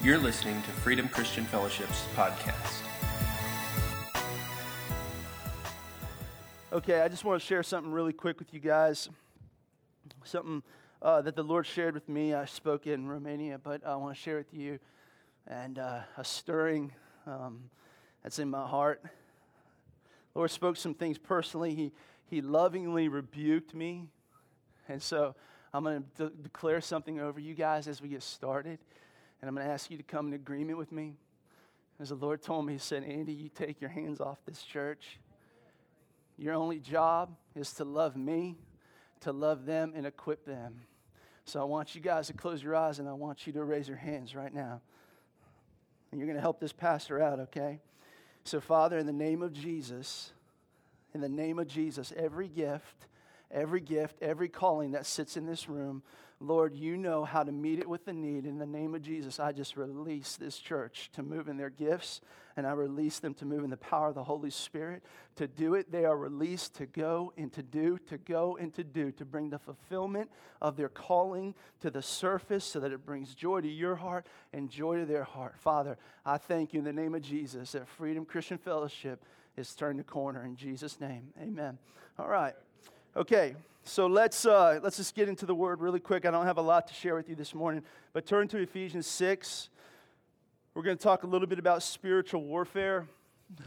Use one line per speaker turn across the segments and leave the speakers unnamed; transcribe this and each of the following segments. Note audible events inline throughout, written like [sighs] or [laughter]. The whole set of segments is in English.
You're listening to Freedom Christian Fellowship's podcast.
Okay, I just want to share something really quick with you guys. Something uh, that the Lord shared with me. I spoke in Romania, but I want to share with you. And uh, a stirring um, that's in my heart. The Lord spoke some things personally. He, he lovingly rebuked me. And so I'm going to de- declare something over you guys as we get started. And I'm going to ask you to come in agreement with me. As the Lord told me, He said, Andy, you take your hands off this church. Your only job is to love me, to love them, and equip them. So I want you guys to close your eyes and I want you to raise your hands right now. And you're going to help this pastor out, okay? So, Father, in the name of Jesus, in the name of Jesus, every gift, every gift, every calling that sits in this room, Lord, you know how to meet it with the need. In the name of Jesus, I just release this church to move in their gifts, and I release them to move in the power of the Holy Spirit. To do it, they are released to go and to do, to go and to do, to bring the fulfillment of their calling to the surface so that it brings joy to your heart and joy to their heart. Father, I thank you in the name of Jesus that Freedom Christian Fellowship is turned the corner in Jesus' name. Amen. All right. Okay, so let's, uh, let's just get into the word really quick. I don't have a lot to share with you this morning, but turn to Ephesians 6. We're going to talk a little bit about spiritual warfare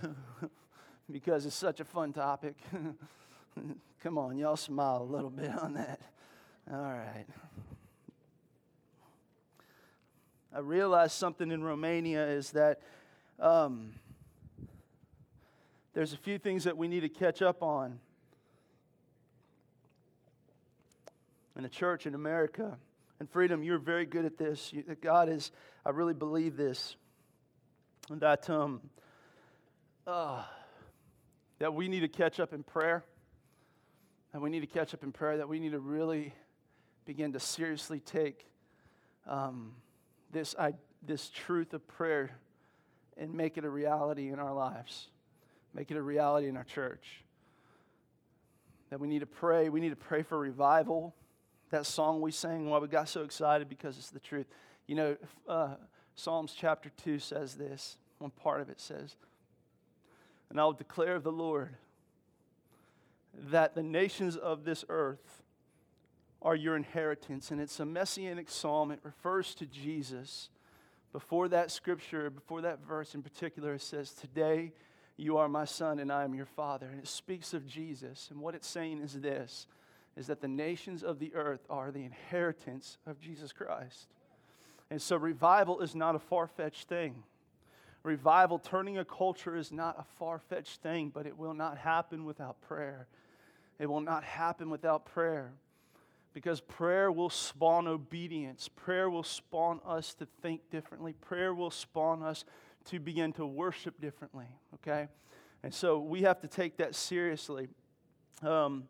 [laughs] because it's such a fun topic. [laughs] Come on, y'all smile a little bit on that. All right. I realized something in Romania is that um, there's a few things that we need to catch up on in the church in America. And freedom, you're very good at this. You, God is, I really believe this, that, um, uh, that we need to catch up in prayer. And we need to catch up in prayer, that we need to really begin to seriously take um, this, I, this truth of prayer and make it a reality in our lives, make it a reality in our church. That we need to pray, we need to pray for revival that song we sang, why we got so excited because it's the truth. You know, uh, Psalms chapter 2 says this. One part of it says, And I'll declare of the Lord that the nations of this earth are your inheritance. And it's a messianic psalm, it refers to Jesus. Before that scripture, before that verse in particular, it says, Today you are my son and I am your father. And it speaks of Jesus. And what it's saying is this is that the nations of the earth are the inheritance of Jesus Christ. And so revival is not a far fetched thing. Revival, turning a culture, is not a far fetched thing, but it will not happen without prayer. It will not happen without prayer because prayer will spawn obedience. Prayer will spawn us to think differently. Prayer will spawn us to begin to worship differently, okay? And so we have to take that seriously. Um,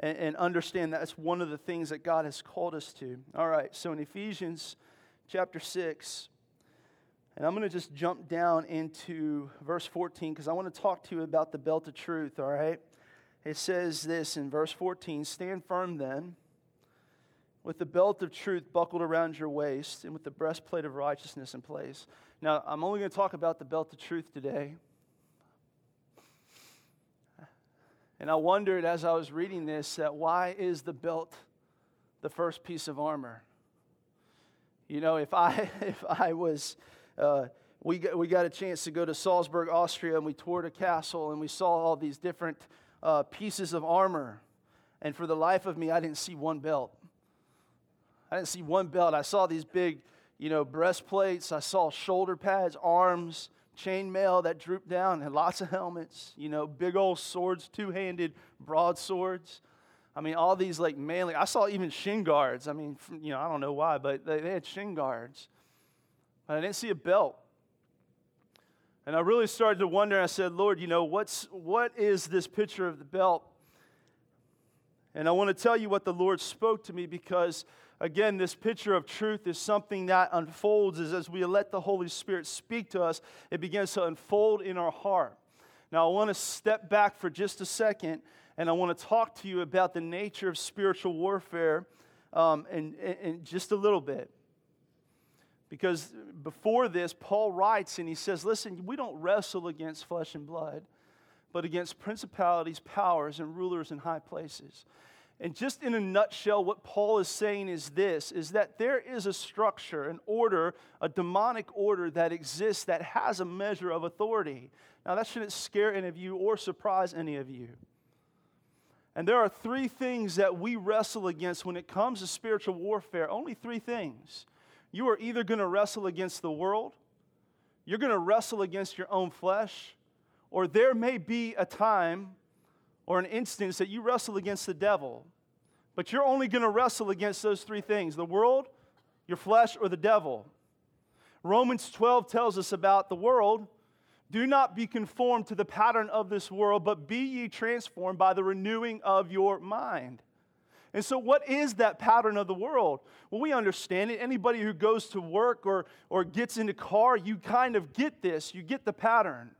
and, and understand that's one of the things that God has called us to. All right, so in Ephesians chapter 6, and I'm going to just jump down into verse 14 because I want to talk to you about the belt of truth, all right? It says this in verse 14 Stand firm then, with the belt of truth buckled around your waist, and with the breastplate of righteousness in place. Now, I'm only going to talk about the belt of truth today. And I wondered as I was reading this that why is the belt the first piece of armor? You know, if I [laughs] if I was uh, we got, we got a chance to go to Salzburg, Austria, and we toured a castle and we saw all these different uh, pieces of armor. And for the life of me, I didn't see one belt. I didn't see one belt. I saw these big, you know, breastplates. I saw shoulder pads, arms, chainmail that drooped down, and lots of helmets, you know, big old swords, two handed broadswords. I mean, all these like manly. I saw even shin guards. I mean, you know, I don't know why, but they, they had shin guards. But I didn't see a belt. And I really started to wonder. I said, Lord, you know, what's, what is this picture of the belt? And I want to tell you what the Lord spoke to me because again, this picture of truth is something that unfolds as, we let the Holy Spirit speak to us, it begins to unfold in our heart. Now, I want to step back for just a second and I want to talk to you about the nature of spiritual warfare um, in, in just a little bit. Because before this, Paul writes and he says, Listen, we don't wrestle against flesh and blood, but against principalities, powers, and rulers in high places. And just in a nutshell, what Paul is saying is this is that there is a structure, an order, a demonic order that exists that has a measure of authority. Now, that shouldn't scare any of you or surprise any of you. And there are three things that we wrestle against when it comes to spiritual warfare. Only three things. You are either going to wrestle against the world, you're going to wrestle against your own flesh, or there may be a time or an instance that you wrestle against the devil. But you're only going to wrestle against those three things the world, your flesh, or the devil. Romans 12 tells us about the world. Do not be conformed to the pattern of this world, but be ye transformed by the renewing of your mind. And so, what is that pattern of the world? Well, we understand it. Anybody who goes to work or, or gets in a car, you kind of get this. You get the pattern.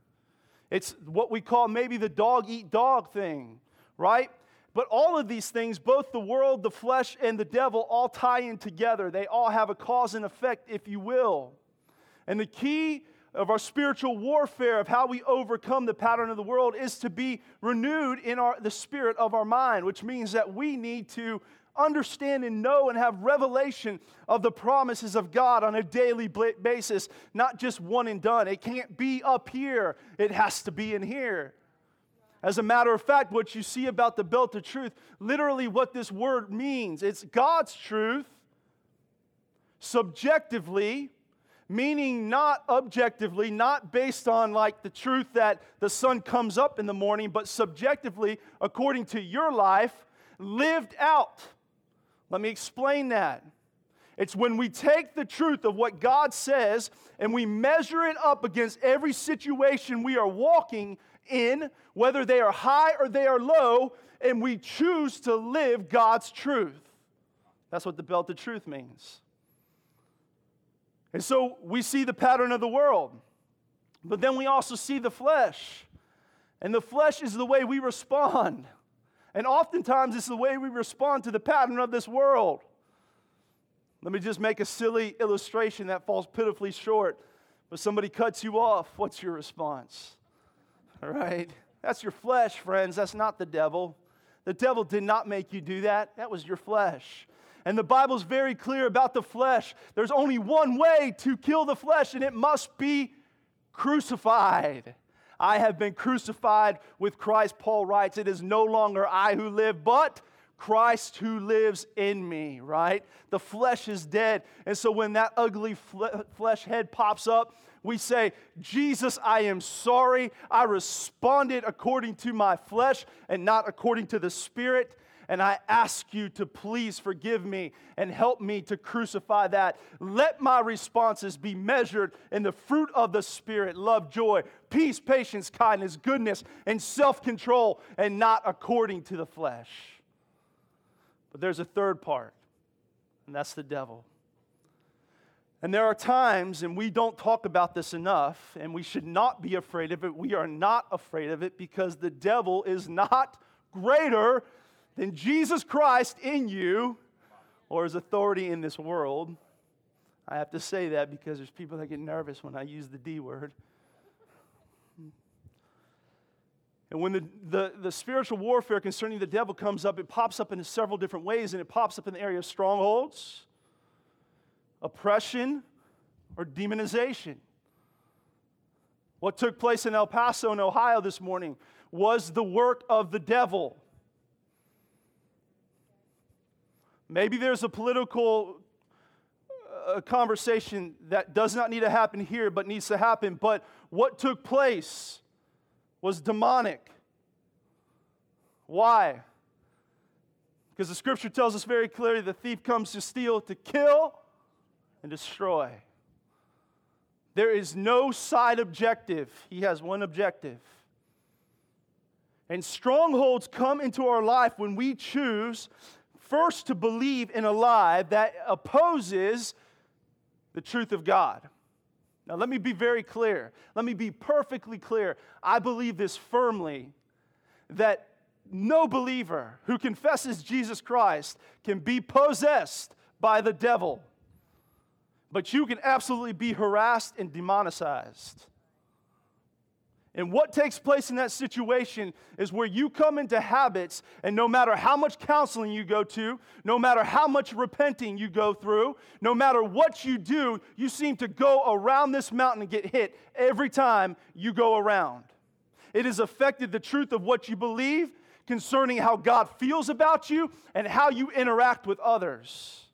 It's what we call maybe the dog eat dog thing, right? But all of these things, both the world, the flesh, and the devil, all tie in together. They all have a cause and effect, if you will. And the key of our spiritual warfare, of how we overcome the pattern of the world, is to be renewed in our, the spirit of our mind, which means that we need to understand and know and have revelation of the promises of God on a daily basis, not just one and done. It can't be up here, it has to be in here. As a matter of fact, what you see about the belt of truth, literally what this word means, it's God's truth subjectively, meaning not objectively, not based on like the truth that the sun comes up in the morning, but subjectively according to your life lived out. Let me explain that. It's when we take the truth of what God says and we measure it up against every situation we are walking in, whether they are high or they are low, and we choose to live God's truth. That's what the belt of truth means. And so we see the pattern of the world, but then we also see the flesh. And the flesh is the way we respond. And oftentimes it's the way we respond to the pattern of this world. Let me just make a silly illustration that falls pitifully short. But somebody cuts you off, what's your response? All right? That's your flesh, friends. That's not the devil. The devil did not make you do that. That was your flesh. And the Bible's very clear about the flesh. There's only one way to kill the flesh, and it must be crucified. I have been crucified with Christ, Paul writes. It is no longer I who live, but Christ who lives in me, right? The flesh is dead. And so when that ugly flesh head pops up, we say, Jesus, I am sorry. I responded according to my flesh and not according to the Spirit. And I ask you to please forgive me and help me to crucify that. Let my responses be measured in the fruit of the Spirit love, joy, peace, patience, kindness, goodness, and self control, and not according to the flesh. But there's a third part, and that's the devil. And there are times, and we don't talk about this enough, and we should not be afraid of it. We are not afraid of it because the devil is not greater than Jesus Christ in you or his authority in this world. I have to say that because there's people that get nervous when I use the D word. And when the, the, the, spiritual warfare concerning the devil comes up, it pops up in several different ways, and it pops up in the area of strongholds, oppression, or demonization. What took place in El Paso, in Ohio this morning was the work of the devil. Maybe there's a political uh, conversation that does not need to happen here, but needs to happen. But what took place? was demonic. Why? Because the scripture tells us very clearly the thief comes to steal, to kill, and destroy. There is no side objective, he has one objective. And strongholds come into our life when we choose first to believe in a lie that opposes the truth of God. Now, let me be very clear. Let me be perfectly clear. I believe this firmly that no believer who confesses Jesus Christ can be possessed by the devil. but you can absolutely be harassed and demonicized. And what takes place in that situation is where you come into habits, and no matter how much counseling you go to, no matter how much repenting you go through, no matter what you do, you seem to go around this mountain and get hit every time you go around. It has affected the truth of what you believe concerning how God feels about you and how you interact with others.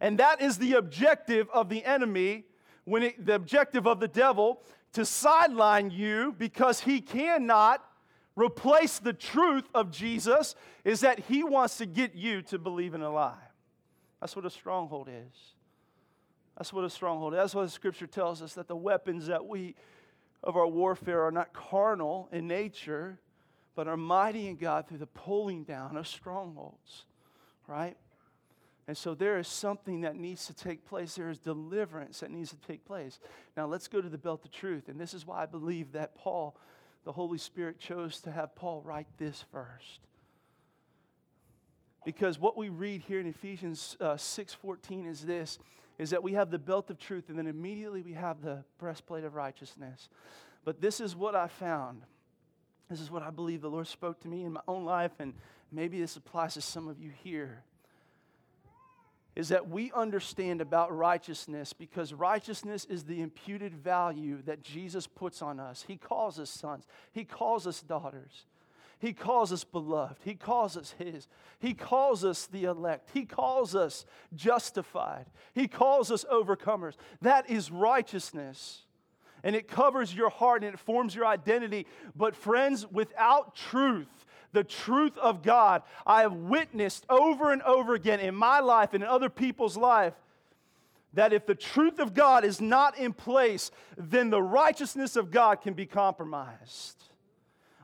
And that is the objective of the enemy, when it, the objective of the devil to sideline you because he cannot replace the truth of Jesus is that he wants to get you to believe in a lie. That's what a stronghold is. That's what a stronghold is. That's what the scripture tells us that the weapons that we of our warfare are not carnal in nature, but are mighty in God through the pulling down of strongholds, right? And so there is something that needs to take place. There is deliverance that needs to take place. Now let's go to the belt of truth. And this is why I believe that Paul, the Holy Spirit, chose to have Paul write this first. Because what we read here in Ephesians uh, 6:14 is this is that we have the belt of truth and then immediately we have the breastplate of righteousness. But this is what I found. This is what I believe the Lord spoke to me in my own life and maybe this applies to some of you here is that we understand about righteousness because righteousness is the imputed value that Jesus puts on us. He calls us sons, He calls us daughters. He calls us beloved. He calls us His. He calls us the elect. He calls us justified. He calls us overcomers. That is righteousness. And it covers your heart and it forms your identity. But, friends, without truth, the truth of God, I have witnessed over and over again in my life and in other people's life that if the truth of God is not in place, then the righteousness of God can be compromised.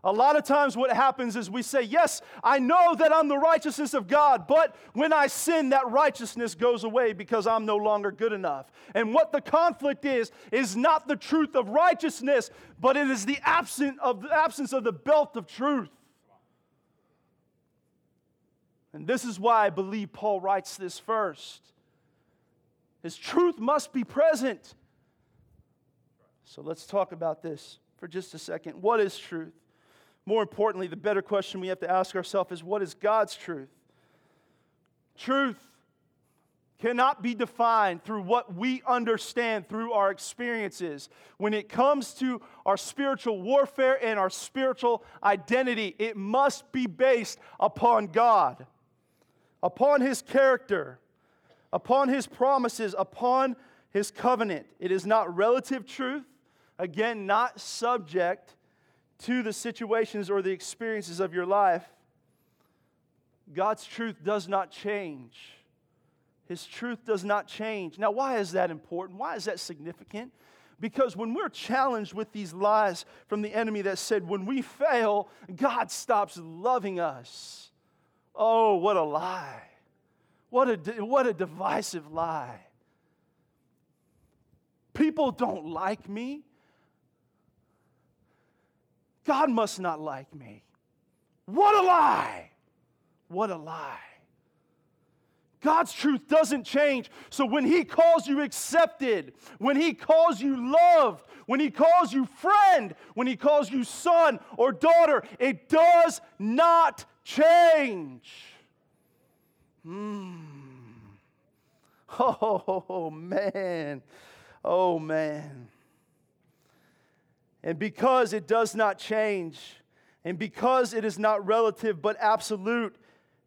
A lot of times, what happens is we say, Yes, I know that I'm the righteousness of God, but when I sin, that righteousness goes away because I'm no longer good enough. And what the conflict is, is not the truth of righteousness, but it is the absence of the absence of the belt of truth. And this is why I believe Paul writes this first. His truth must be present. So let's talk about this for just a second. What is truth? More importantly, the better question we have to ask ourselves is what is God's truth? Truth cannot be defined through what we understand through our experiences. When it comes to our spiritual warfare and our spiritual identity, it must be based upon God upon his character, upon his promises, upon his covenant. It is not relative truth, again, not subject to the situations or the experiences of your life. God's truth does not change. His truth does not change. Now, why is that important? Why is that significant? Because when we're challenged with these lies from the enemy that said, when we fail, God stops loving us Oh, what a lie. What a, what a divisive lie. People don't like me. God must not like me. What a lie. What a lie. God's truth doesn't change. So when He calls you accepted, when He calls you loved, when He calls you friend, when He calls you son or daughter, it does not change. Hmm. [laughs] Oh, man. Oh, man. And because it does not change, and because it is not relative but absolute,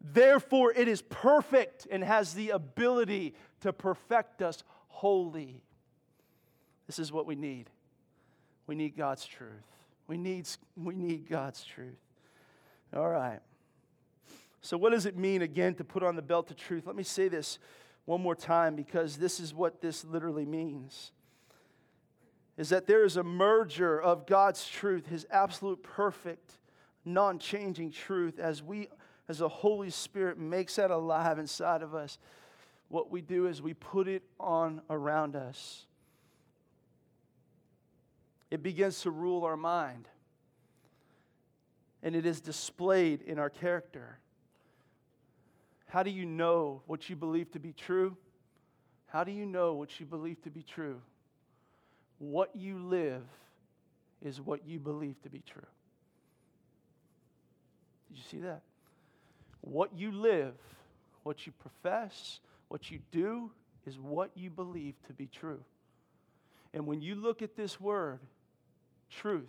therefore it is perfect and has the ability to perfect us wholly. This is what we need. We need God's truth. We need, we need God's truth. All right. So, what does it mean again to put on the belt of truth? Let me say this one more time because this is what this literally means. Is that there is a merger of God's truth, His absolute perfect, non changing truth, as we, as the Holy Spirit makes that alive inside of us. What we do is we put it on around us. It begins to rule our mind, and it is displayed in our character. How do you know what you believe to be true? How do you know what you believe to be true? What you live is what you believe to be true. Did you see that? What you live, what you profess, what you do is what you believe to be true. And when you look at this word, truth,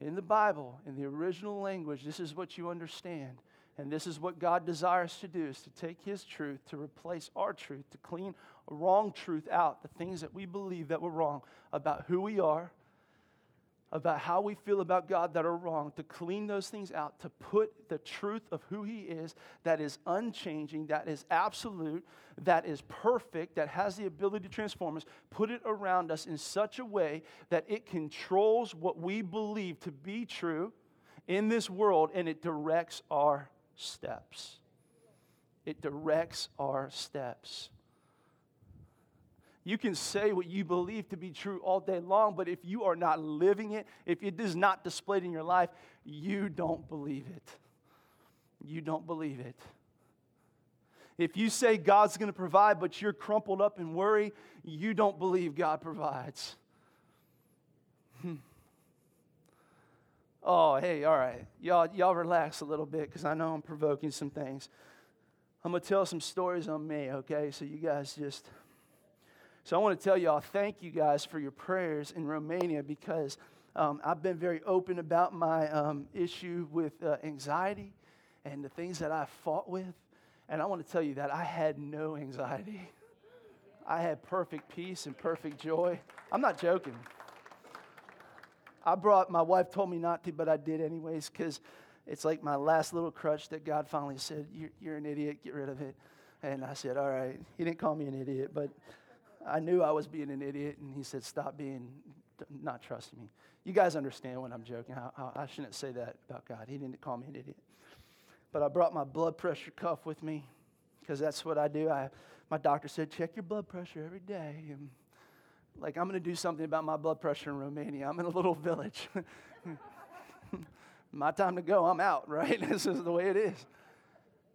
in the Bible, in the original language, this is what you understand. And this is what God desires to do is to take his truth to replace our truth, to clean wrong truth out, the things that we believe that were wrong about who we are, about how we feel about God that are wrong, to clean those things out, to put the truth of who He is that is unchanging, that is absolute, that is perfect, that has the ability to transform us, put it around us in such a way that it controls what we believe to be true in this world and it directs our steps. It directs our steps. You can say what you believe to be true all day long, but if you are not living it, if it is not displayed in your life, you don't believe it. You don't believe it. If you say God's going to provide, but you're crumpled up in worry, you don't believe God provides. Hmm. Oh, hey, all right. Y'all, y'all relax a little bit because I know I'm provoking some things. I'm going to tell some stories on me, okay? So you guys just. So I want to tell y'all, thank you guys for your prayers in Romania because um, I've been very open about my um, issue with uh, anxiety and the things that I fought with. And I want to tell you that I had no anxiety. I had perfect peace and perfect joy. I'm not joking. I brought, my wife told me not to, but I did anyways because it's like my last little crutch that God finally said, you're, you're an idiot, get rid of it. And I said, All right. He didn't call me an idiot, but I knew I was being an idiot, and he said, Stop being, not trusting me. You guys understand when I'm joking. I, I, shouldn't say that about God. He didn't call me an idiot. But I brought my blood pressure cuff with me because that's what I do. I, my doctor said, Check your blood pressure every day. And like, I'm going to do something about my blood pressure in Romania. I'm in a little village. [laughs] my time to go, I'm out, right? [laughs] this is the way it is.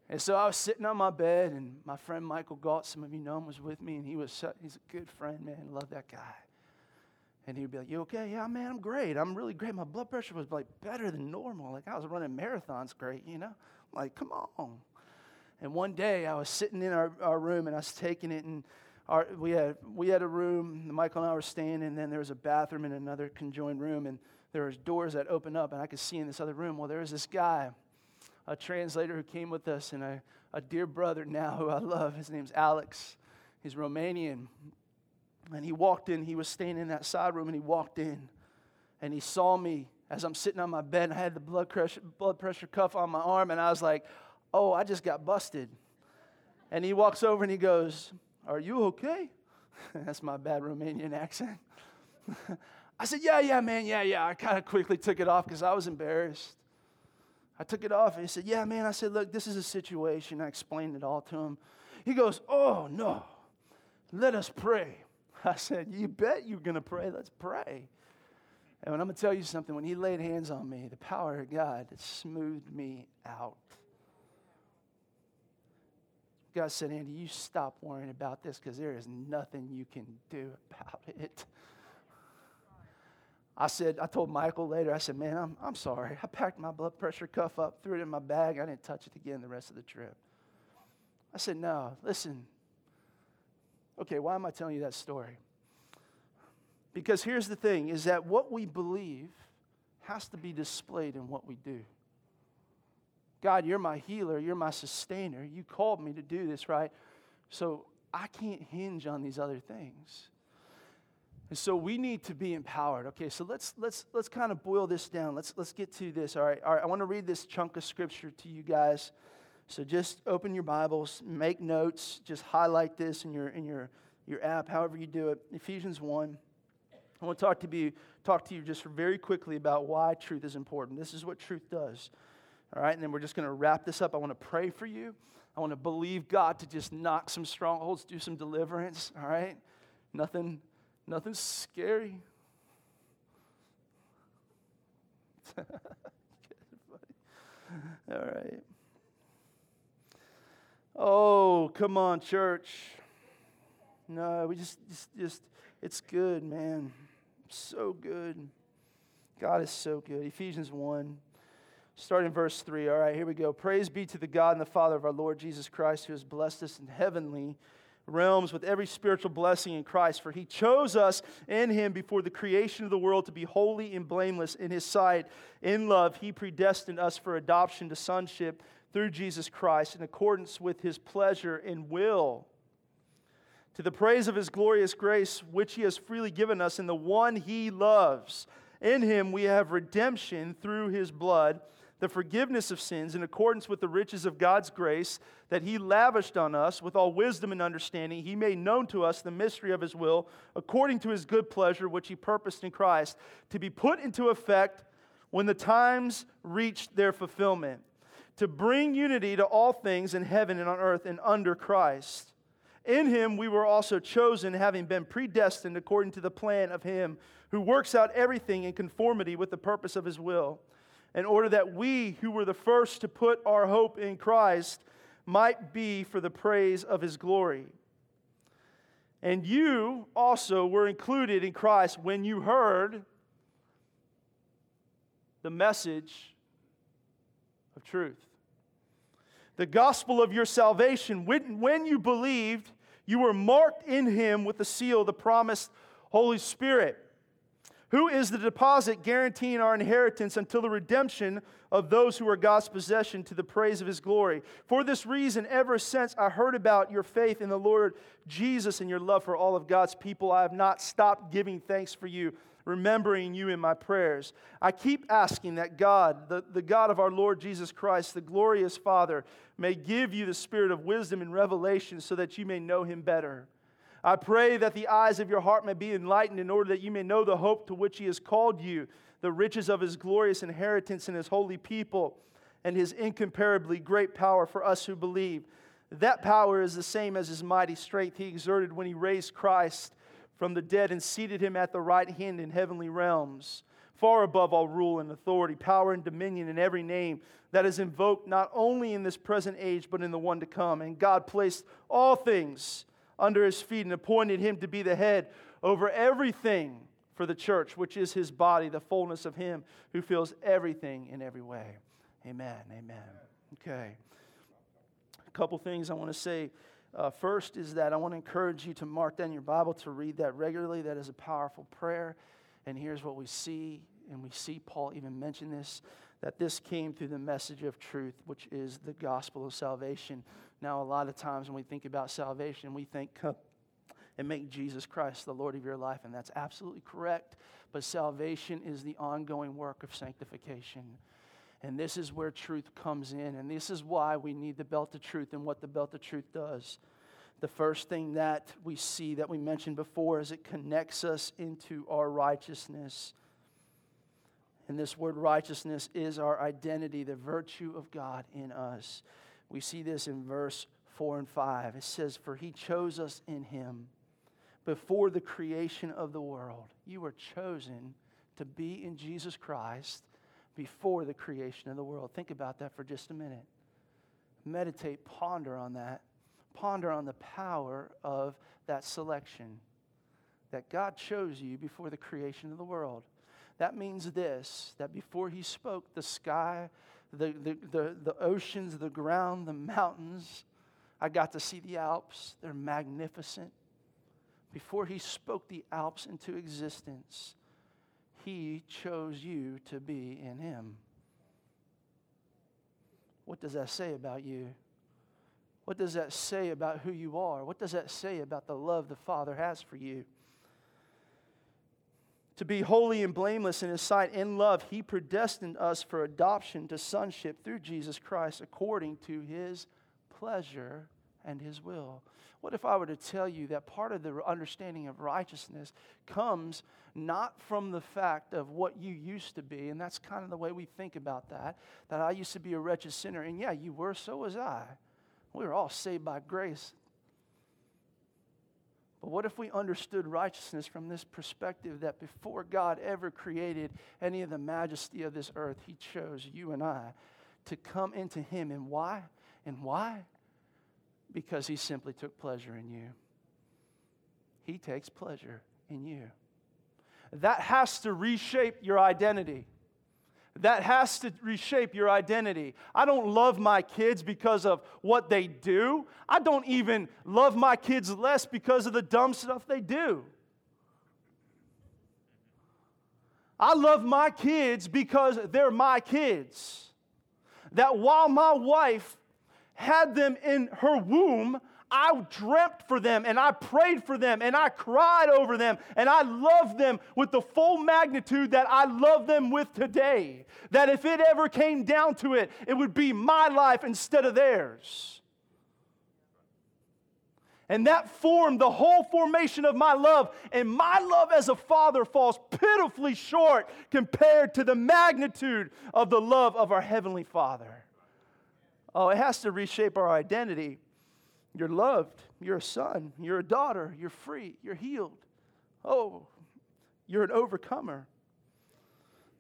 And so I was sitting on my bed, and my friend Michael Galt, some of you know him, was with me, and he was he's a good friend, man. Love that guy. And he'd be like, "You okay? Yeah, man, I'm great. I'm really great. My blood pressure was like better than normal. Like I was running marathons, great, you know. Like, come on. And one day I was sitting in our, our room, and I was taking it, and our, we had we had a room. Michael and I were staying, and then there was a bathroom in another conjoined room, and there was doors that opened up, and I could see in this other room. Well, there was this guy a translator who came with us and a, a dear brother now who I love. His name's Alex. He's Romanian. And he walked in, he was staying in that side room, and he walked in and he saw me as I'm sitting on my bed. And I had the blood pressure, blood pressure cuff on my arm, and I was like, oh, I just got busted. And he walks over and he goes, Are you okay? [laughs] That's my bad Romanian accent. [laughs] I said, Yeah, yeah, man, yeah, yeah. I kind of quickly took it off because I was embarrassed. I took it off and he said, Yeah, man. I said, Look, this is a situation. I explained it all to him. He goes, Oh, no. Let us pray. [laughs] I said, You bet you're going to pray. Let's pray. And I'm going to tell you something. When he laid hands on me, the power of God smoothed me out. God said, Andy, you stop worrying about this because there is nothing you can do [laughs] about it. I said, I told Michael later, I said, man, I'm, I'm sorry. I packed my blood pressure cuff up, threw it in my bag. I didn't touch it again the rest of the trip. I said, no, listen. Okay, why am I telling you that story? Because here's the thing is that what we believe has to be displayed in what we do. God, you're my healer, you're my sustainer. You called me to do this, right? So I can't hinge on these other things. And so we need to be empowered. Okay, so let's let's let's kind of boil this down. Let's let's get to this. All right, all right. I want to read this chunk of scripture to you guys. So just open your Bibles, make notes, just highlight this in your in your your app, however you do it. Ephesians one. I want to talk to you talk to you just very quickly about why truth is important. This is what truth does. All right, and then we're just going to wrap this up. I want to pray for you. I want to believe God to just knock some strongholds, do some deliverance. All right, nothing Nothing scary. [laughs] All right. Oh, come on, church. No, we just, just, just, it's good, man. So good. God is so good. Ephesians 1, starting verse 3. All right, here we go. Praise be to the God and the Father of our Lord Jesus Christ, who has blessed us in heavenly realms with every spiritual blessing in Christ. For he chose us in him before the creation of the world to be holy and blameless in his sight. In love, he predestined us for adoption to sonship through Jesus Christ in accordance with his pleasure and will. To the praise of his glorious grace, which he has freely given us in the one he loves. In him we have redemption through his blood, the forgiveness of sins in accordance with the riches of God's grace that he lavished on us with all wisdom and understanding. He made known to us the mystery of his will according to his good pleasure, which he purposed in Christ, to be put into effect when the times reached their fulfillment, to bring unity to all things in heaven and on earth and under Christ. In him we were also chosen, having been predestined according to the plan of him who works out everything in conformity with the purpose of his will, in order that we, who were the first to put our hope in Christ, might be for the praise of his glory. And you also were included in Christ when you heard the message of truth. The gospel of your salvation. When, when you believed, you were marked in him with the seal, of the promised Holy Spirit who is the deposit guaranteeing our inheritance until the redemption of those who are God's possession to the praise of his glory. For this reason, ever since I heard about your faith in the Lord Jesus and your love for all of God's people, I have not stopped giving thanks for you, remembering you in my prayers. I keep asking that God, the, the God of our Lord Jesus Christ, the glorious Father, may give you the spirit of wisdom and revelation so that you may know him better I pray that the eyes of your heart may be enlightened in order that you may know the hope to which He has called you, the riches of His glorious inheritance in His holy people, and His incomparably great power for us who believe. That power is the same as His mighty strength He exerted when He raised Christ from the dead and seated Him at the right hand in heavenly realms, far above all rule and authority, power and dominion in every name that is invoked not only in this present age but in the one to come. And God placed all things under his feet and appointed him to be the head over everything for the church, which is his body, the fullness of him who fills everything in every way. Amen. Amen. Okay. A couple things I want to say. Uh, first is that I want to encourage you to mark down your Bible to read that regularly. That is a powerful prayer. And here's what we see, and we see Paul even mention this that this came through the message of truth, which is the gospel of salvation. Now, a lot of times when we think about salvation, we think, and make Jesus Christ the Lord of your life, and that's absolutely correct. But salvation is the ongoing work of sanctification. And this is where truth comes in, and this is why we need the belt of truth and what the belt of truth does. The first thing that we see that we mentioned before is it connects us into our righteousness. And this word righteousness is our identity, the virtue of God in us. We see this in verse 4 and 5. It says, For he chose us in him before the creation of the world. You were chosen to be in Jesus Christ before the creation of the world. Think about that for just a minute. Meditate, ponder on that. Ponder on the power of that selection. That God chose you before the creation of the world. That means this that before He spoke the sky, the, the, the, the oceans, the ground, the mountains. I got to see the Alps. They're magnificent. Before he spoke the Alps into existence, he chose you to be in him. What does that say about you? What does that say about who you are? What does that say about the love the Father has for you? To be holy and blameless in his sight in love, he predestined us for adoption to sonship through Jesus Christ according to his pleasure and his will. What if I were to tell you that part of the understanding of righteousness comes not from the fact of what you used to be, and that's kind of the way we think about that, that I used to be a wretched sinner, and yeah, you were, so was I. We were all saved by grace but what if we understood righteousness from this perspective that before God ever created any of the majesty of this earth, He chose you and I to come into Him. And why? And why? Because He simply took pleasure in you. He takes pleasure in you. That has to reshape your identity. That has to reshape your identity. I don't love my kids because of what they do. I don't even love my kids less because of the dumb stuff they do. I love my kids because they're my kids. That while my wife had them in her womb, I dreamt for them and I prayed for them and I cried over them and I loved them with the full magnitude that I love them with today. That if it ever came down to it, it would be my life instead of theirs. And that formed the whole formation of my love. And my love as a father falls pitifully short compared to the magnitude of the love of our Heavenly Father. Oh, it has to reshape our identity. You're loved. You're a son. You're a daughter. You're free. You're healed. Oh, you're an overcomer.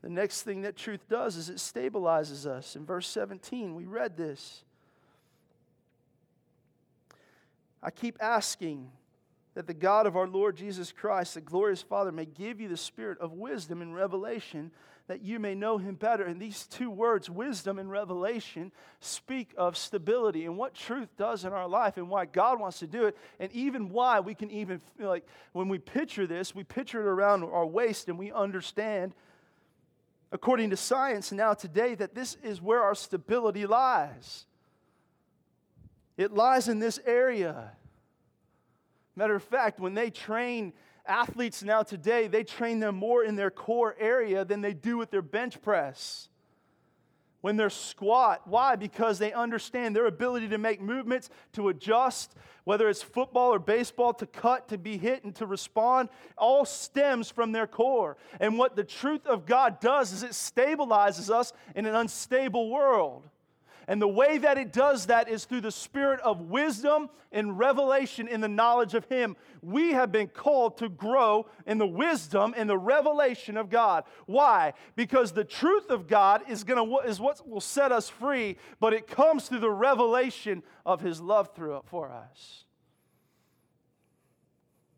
The next thing that truth does is it stabilizes us. In verse 17, we read this. I keep asking that the God of our Lord Jesus Christ, the glorious Father, may give you the spirit of wisdom and revelation that you may know him better. And these two words, wisdom and revelation, speak of stability and what truth does in our life and why God wants to do it, and even why we can even feel like when we picture this, we picture it around our waist and we understand, according to science now today, that this is where our stability lies. It lies in this area. Matter of fact, when they train athletes now today, they train them more in their core area than they do with their bench press. When they're squat, why? Because they understand their ability to make movements, to adjust, whether it's football or baseball, to cut, to be hit, and to respond, all stems from their core. And what the truth of God does is it stabilizes us in an unstable world. And the way that it does that is through the spirit of wisdom and revelation in the knowledge of Him. We have been called to grow in the wisdom and the revelation of God. Why? Because the truth of God is, gonna, is what will set us free, but it comes through the revelation of His love through for us.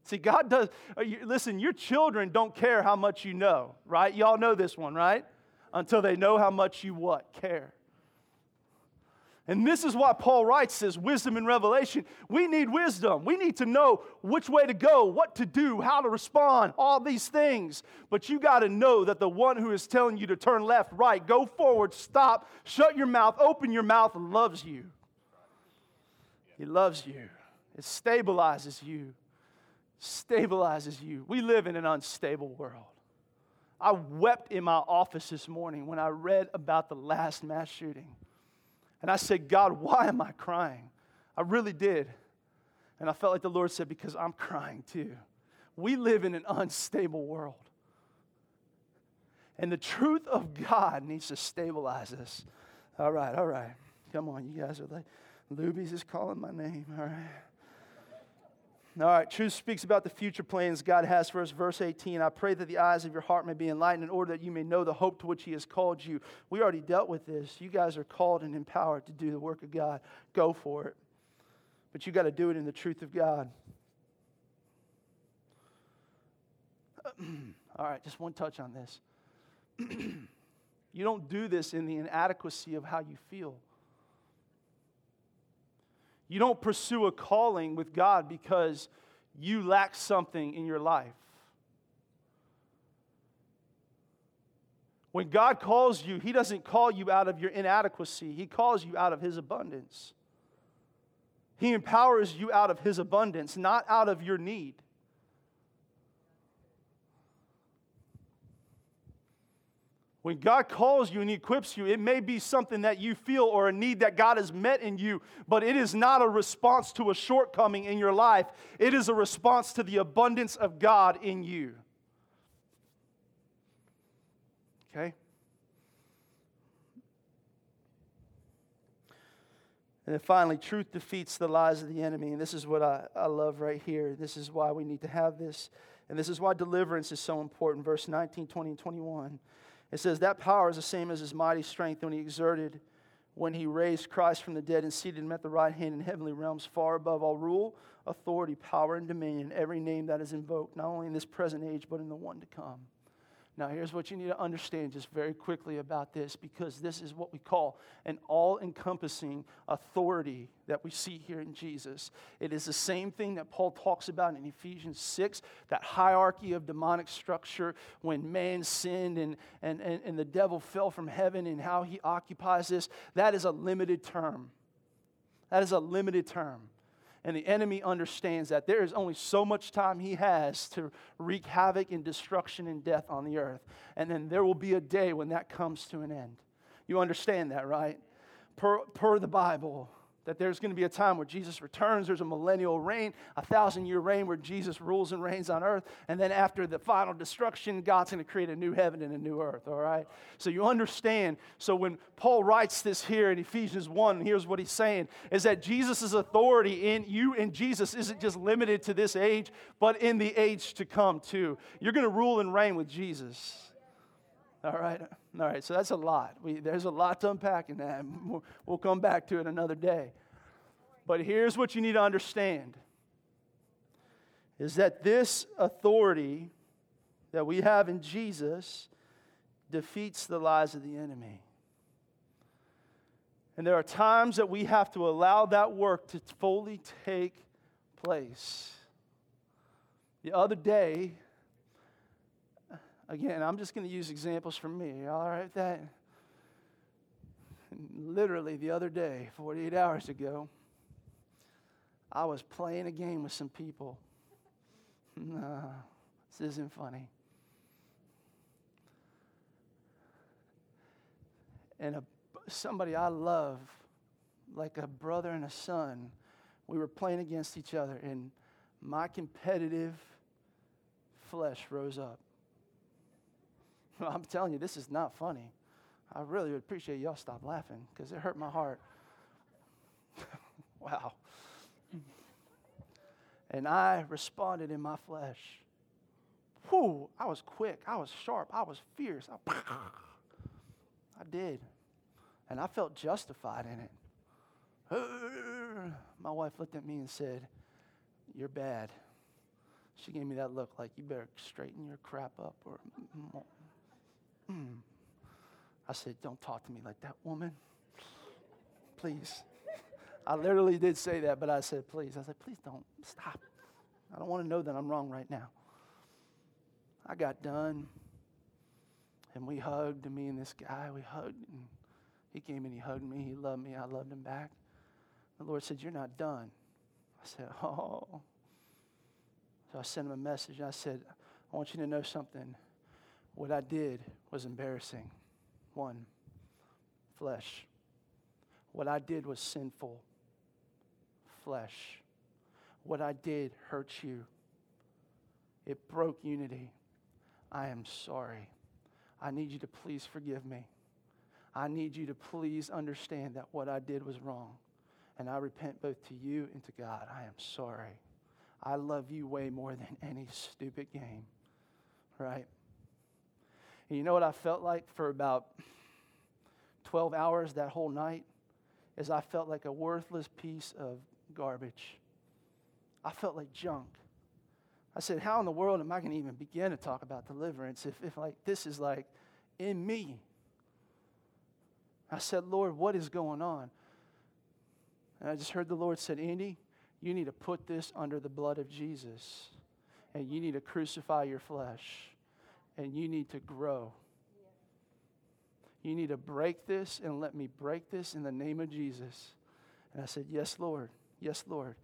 See, God does, uh, listen, your children don't care how much you know, right? Y'all know this one, right? Until they know how much you what? Care. And this is why Paul writes says wisdom and revelation. We need wisdom. We need to know which way to go, what to do, how to respond, all these things. But you got to know that the one who is telling you to turn left, right, go forward, stop, shut your mouth, open your mouth, loves you. He loves you. It stabilizes you. Stabilizes you. We live in an unstable world. I wept in my office this morning when I read about the last mass shooting. And I said, God, why am I crying? I really did. And I felt like the Lord said, because I'm crying too. We live in an unstable world. And the truth of God needs to stabilize us. All right, all right. Come on, you guys are like, Luby's is calling my name. All right. All right, truth speaks about the future plans God has for us. Verse 18 I pray that the eyes of your heart may be enlightened in order that you may know the hope to which He has called you. We already dealt with this. You guys are called and empowered to do the work of God. Go for it. But you got to do it in the truth of God. [clears throat] All right, just one touch on this. [clears throat] you don't do this in the inadequacy of how you feel. You don't pursue a calling with God because you lack something in your life. When God calls you, He doesn't call you out of your inadequacy, He calls you out of His abundance. He empowers you out of His abundance, not out of your need. When God calls you and He equips you, it may be something that you feel or a need that God has met in you, but it is not a response to a shortcoming in your life. It is a response to the abundance of God in you. Okay? And then finally, truth defeats the lies of the enemy. And this is what I, I love right here. This is why we need to have this. And this is why deliverance is so important. Verse 19, 20, and 21. It says, That power is the same as his mighty strength when he exerted when he raised Christ from the dead and seated him at the right hand in heavenly realms, far above all rule, authority, power, and dominion, every name that is invoked, not only in this present age, but in the one to come. Now, here's what you need to understand just very quickly about this because this is what we call an all encompassing authority that we see here in Jesus. It is the same thing that Paul talks about in Ephesians 6, that hierarchy of demonic structure when man sinned and, and, and, and the devil fell from heaven and how he occupies this. That is a limited term. That is a limited term. And the enemy understands that there is only so much time he has to wreak havoc and destruction and death on the earth. And then there will be a day when that comes to an end. You understand that, right? Per, per the Bible, that there's going to be a time where Jesus returns. There's a millennial reign, a thousand year reign where Jesus rules and reigns on earth. And then after the final destruction, God's going to create a new heaven and a new earth, all right? So you understand. So when Paul writes this here in Ephesians 1, here's what he's saying is that Jesus' authority in you and Jesus isn't just limited to this age, but in the age to come too. You're going to rule and reign with Jesus. All right. All right. So that's a lot. We, there's a lot to unpack in that. [laughs] We'll, we'll come back to it another day. But here's what you need to understand is that this authority that we have in Jesus defeats the lies of the enemy. And there are times that we have to allow that work to fully take place. The other day, Again, I'm just going to use examples from me, all right? That literally the other day, 48 hours ago, I was playing a game with some people. [laughs] No, this isn't funny. And a, somebody I love, like a brother and a son, we were playing against each other, and my competitive flesh rose up. [laughs] I'm telling you, this is not funny. I really would appreciate y'all stop laughing because it hurt my heart. [laughs] wow. And I responded in my flesh. Whew, I was quick. I was sharp. I was fierce. I, [laughs] I did. And I felt justified in it. [sighs] My wife looked at me and said, You're bad. She gave me that look like, You better straighten your crap up or Hmm. I said, Don't talk to me like that, woman. Please. I literally did say that, but I said, Please. I said, Please don't stop. I don't want to know that I'm wrong right now. I got done, and we hugged, me and this guy, we hugged, and he came and he hugged me. He loved me. I loved him back. The Lord said, You're not done. I said, Oh. So I sent him a message. I said, I want you to know something. What I did was embarrassing. One, flesh. What I did was sinful. Flesh. What I did hurt you. It broke unity. I am sorry. I need you to please forgive me. I need you to please understand that what I did was wrong. And I repent both to you and to God. I am sorry. I love you way more than any stupid game, right? And you know what I felt like for about 12 hours that whole night? Is I felt like a worthless piece of garbage. I felt like junk. I said, How in the world am I going to even begin to talk about deliverance if, if like this is like in me? I said, Lord, what is going on? And I just heard the Lord said, Andy, you need to put this under the blood of Jesus. And you need to crucify your flesh and you need to grow. You need to break this and let me break this in the name of Jesus. And I said, Yes, Lord. Yes, Lord.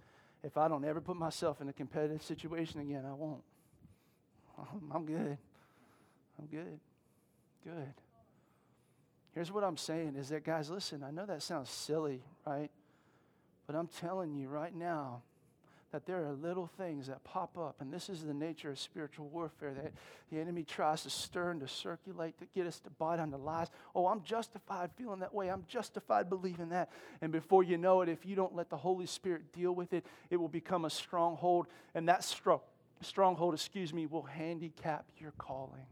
If I don't ever put myself in a competitive situation again, I won't. [laughs] I'm good. I'm good. Good. Here's what I'm saying is that, guys, listen, I know that sounds silly, right? But I'm telling you right now, that there are little things that pop up, and this is the nature of spiritual warfare that the enemy tries to stir and to circulate to get us to buy on the lies. Oh, I'm justified feeling that way. I'm justified believing that. And before you know it, if you don't let the Holy Spirit deal with it, it will become a stronghold, and that strong, stronghold, excuse me, will handicap your calling.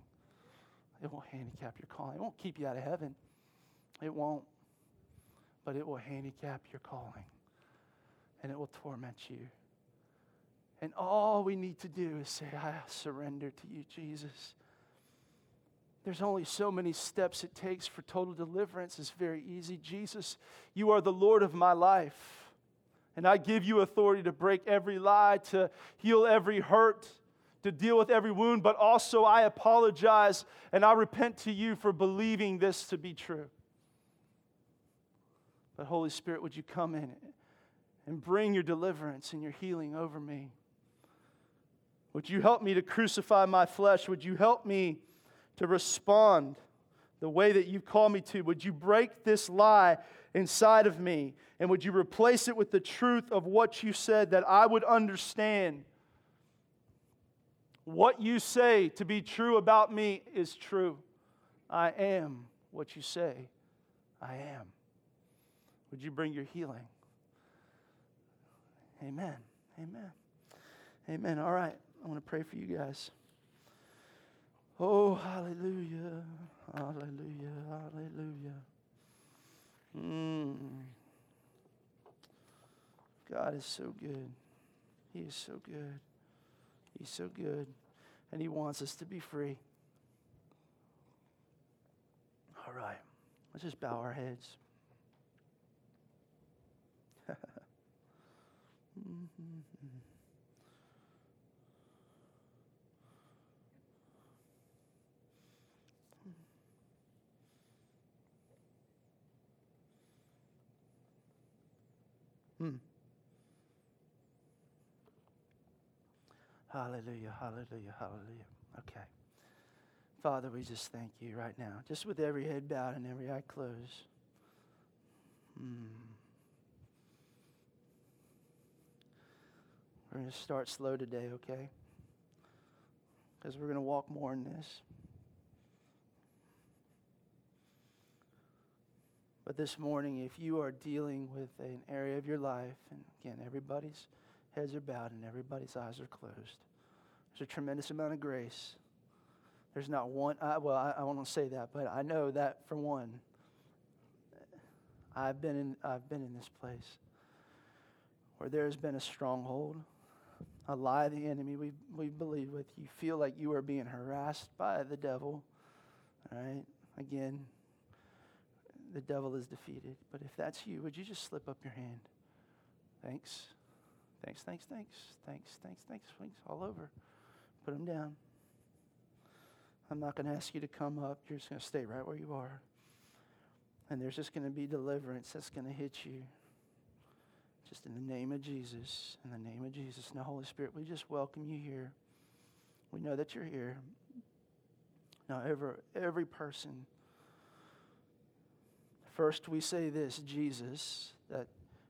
It won't handicap your calling. It won't keep you out of heaven. It won't. but it will handicap your calling and it will torment you. And all we need to do is say, I surrender to you, Jesus. There's only so many steps it takes for total deliverance. It's very easy. Jesus, you are the Lord of my life. And I give you authority to break every lie, to heal every hurt, to deal with every wound. But also, I apologize and I repent to you for believing this to be true. But, Holy Spirit, would you come in and bring your deliverance and your healing over me? Would you help me to crucify my flesh? Would you help me to respond the way that you've called me to? Would you break this lie inside of me? And would you replace it with the truth of what you said that I would understand? What you say to be true about me is true. I am what you say I am. Would you bring your healing? Amen. Amen. Amen. All right. I want to pray for you guys. Oh, hallelujah, hallelujah, hallelujah. Mm. God is so good. He is so good. He's so good. And He wants us to be free. All right, let's just bow our heads. [laughs] mm-hmm. Hmm. Hallelujah, hallelujah, hallelujah. Okay. Father, we just thank you right now, just with every head bowed and every eye closed. Hmm. We're going to start slow today, okay? Because we're going to walk more in this. But this morning, if you are dealing with an area of your life, and again, everybody's heads are bowed and everybody's eyes are closed, there's a tremendous amount of grace. There's not one, I, well, I, I won't say that, but I know that for one, I've been in, I've been in this place where there has been a stronghold, a lie of the enemy we, we believe with. You feel like you are being harassed by the devil. All right? Again, the devil is defeated. But if that's you, would you just slip up your hand? Thanks. Thanks, thanks, thanks, thanks, thanks, thanks, thanks, all over. Put them down. I'm not going to ask you to come up. You're just going to stay right where you are. And there's just going to be deliverance that's going to hit you. Just in the name of Jesus. In the name of Jesus. Now, Holy Spirit, we just welcome you here. We know that you're here. Now, every, every person First, we say this Jesus, that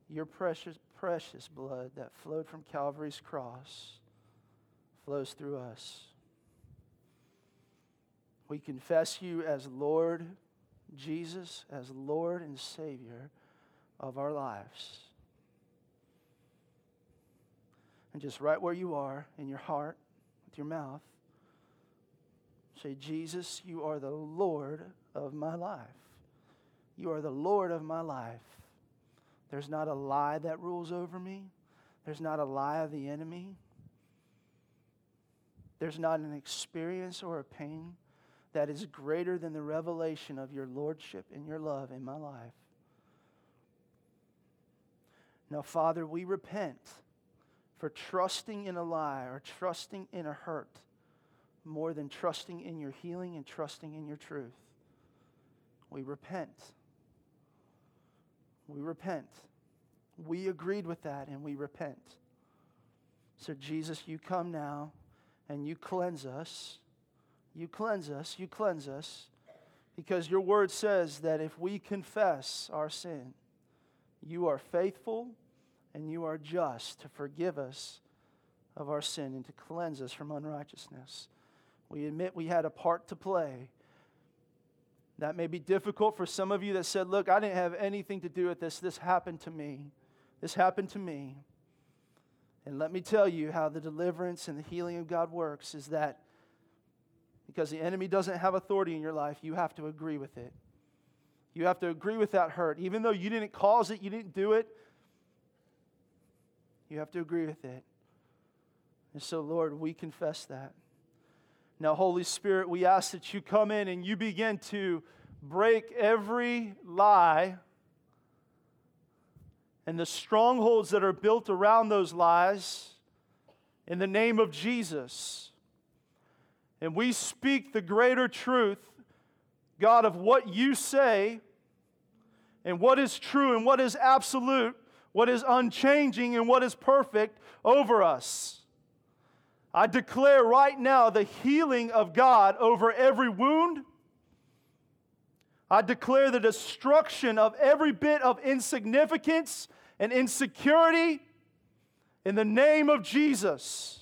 your precious, precious blood that flowed from Calvary's cross flows through us. We confess you as Lord Jesus, as Lord and Savior of our lives. And just right where you are, in your heart, with your mouth, say, Jesus, you are the Lord of my life. You are the Lord of my life. There's not a lie that rules over me, there's not a lie of the enemy. There's not an experience or a pain that is greater than the revelation of your lordship and your love in my life. Now, Father, we repent for trusting in a lie or trusting in a hurt more than trusting in your healing and trusting in your truth. We repent. We repent. We agreed with that and we repent. So, Jesus, you come now and you cleanse us. You cleanse us. You cleanse us. Because your word says that if we confess our sin, you are faithful and you are just to forgive us of our sin and to cleanse us from unrighteousness. We admit we had a part to play that may be difficult for some of you that said, Look, I didn't have anything to do with this. This happened to me. This happened to me. And let me tell you how the deliverance and the healing of God works is that because the enemy doesn't have authority in your life, you have to agree with it. You have to agree with that hurt. Even though you didn't cause it, you didn't do it, you have to agree with it. And so, Lord, we confess that. Now, Holy Spirit, we ask that you come in and you begin to break every lie and the strongholds that are built around those lies in the name of Jesus. And we speak the greater truth, God, of what you say and what is true and what is absolute, what is unchanging and what is perfect over us. I declare right now the healing of God over every wound. I declare the destruction of every bit of insignificance and insecurity in the name of Jesus.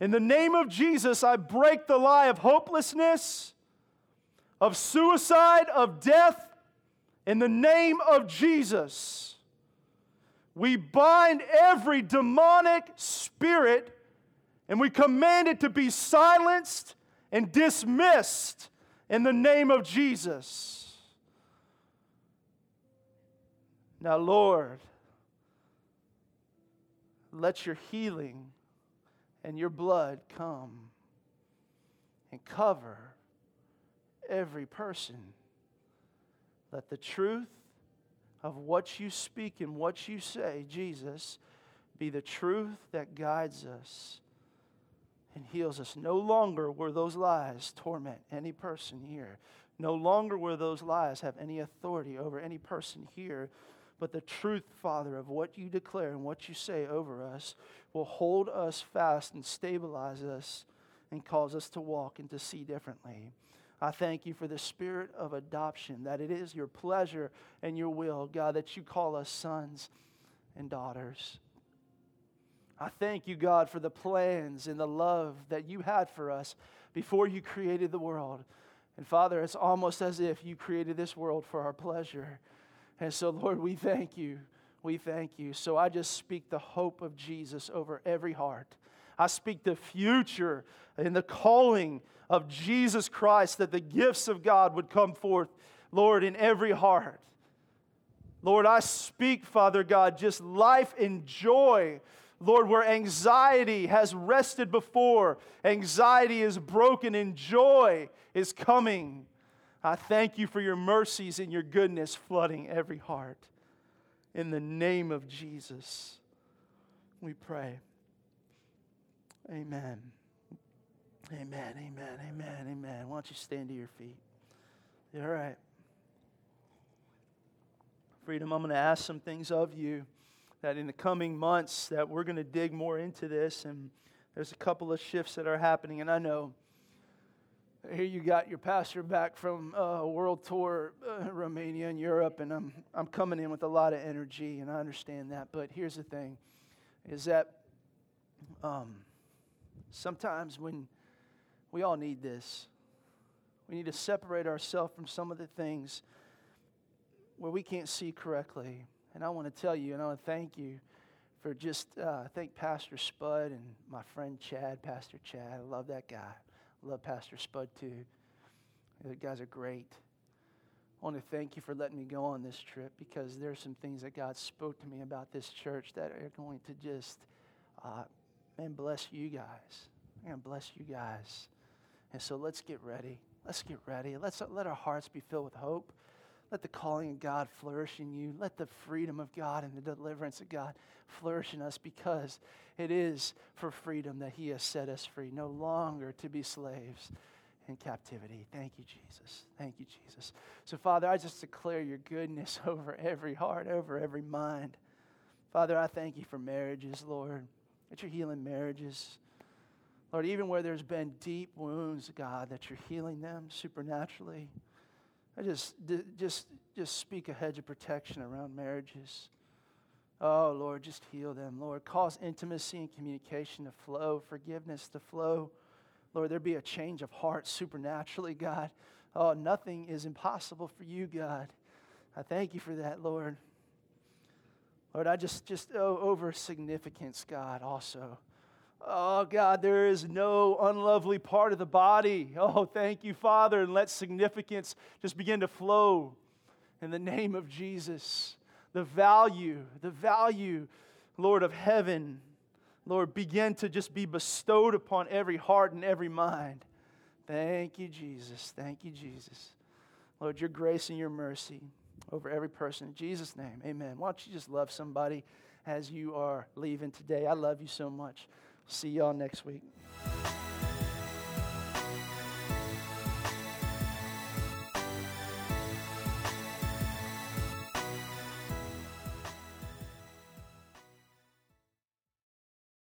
In the name of Jesus, I break the lie of hopelessness, of suicide, of death. In the name of Jesus, we bind every demonic spirit and we command it to be silenced and dismissed in the name of Jesus. Now, Lord, let your healing and your blood come and cover every person. Let the truth of what you speak and what you say, Jesus, be the truth that guides us and heals us. No longer will those lies torment any person here. No longer will those lies have any authority over any person here but the truth, Father, of what you declare and what you say over us will hold us fast and stabilize us and cause us to walk and to see differently. I thank you for the spirit of adoption, that it is your pleasure and your will, God, that you call us sons and daughters. I thank you, God, for the plans and the love that you had for us before you created the world. And Father, it's almost as if you created this world for our pleasure. And so, Lord, we thank you. We thank you. So I just speak the hope of Jesus over every heart. I speak the future and the calling of Jesus Christ that the gifts of God would come forth, Lord, in every heart. Lord, I speak, Father God, just life and joy. Lord, where anxiety has rested before, anxiety is broken and joy is coming. I thank you for your mercies and your goodness flooding every heart. In the name of Jesus, we pray. Amen. Amen, amen, amen, amen. Why don't you stand to your feet? All right. Freedom, I'm going to ask some things of you that in the coming months that we're going to dig more into this and there's a couple of shifts that are happening and I know here you got your pastor back from a uh, world tour, uh, Romania and Europe, and I'm, I'm coming in with a lot of energy, and I understand that. But here's the thing is that um, sometimes when we all need this, we need to separate ourselves from some of the things where we can't see correctly. And I want to tell you, and I want to thank you for just, uh, thank Pastor Spud and my friend Chad, Pastor Chad. I love that guy. I love Pastor Spud too. The guys are great. I want to thank you for letting me go on this trip because there are some things that God spoke to me about this church that are going to just, uh, man, bless you guys. To bless you guys. And so let's get ready. Let's get ready. Let's let our hearts be filled with hope. Let the calling of God flourish in you. Let the freedom of God and the deliverance of God flourish in us because it is for freedom that He has set us free, no longer to be slaves in captivity. Thank you, Jesus. Thank you, Jesus. So, Father, I just declare your goodness [laughs] over every heart, over every mind. Father, I thank you for marriages, Lord, that you're healing marriages. Lord, even where there's been deep wounds, God, that you're healing them supernaturally. I just, just, just speak a hedge of protection around marriages. Oh, Lord, just heal them. Lord, cause intimacy and communication to flow, forgiveness to flow. Lord, there be a change of heart supernaturally, God. Oh, nothing is impossible for you, God. I thank you for that, Lord. Lord, I just, just oh, over significance, God, also. Oh, God, there is no unlovely part of the body. Oh, thank you, Father. And let significance just begin to flow in the name of Jesus. The value, the value, Lord of heaven, Lord, begin to just be bestowed upon every heart and every mind. Thank you, Jesus. Thank you, Jesus. Lord, your grace and your mercy over every person. In Jesus' name, amen. Why don't you just love somebody as you are leaving today? I love you so much. See y'all next week.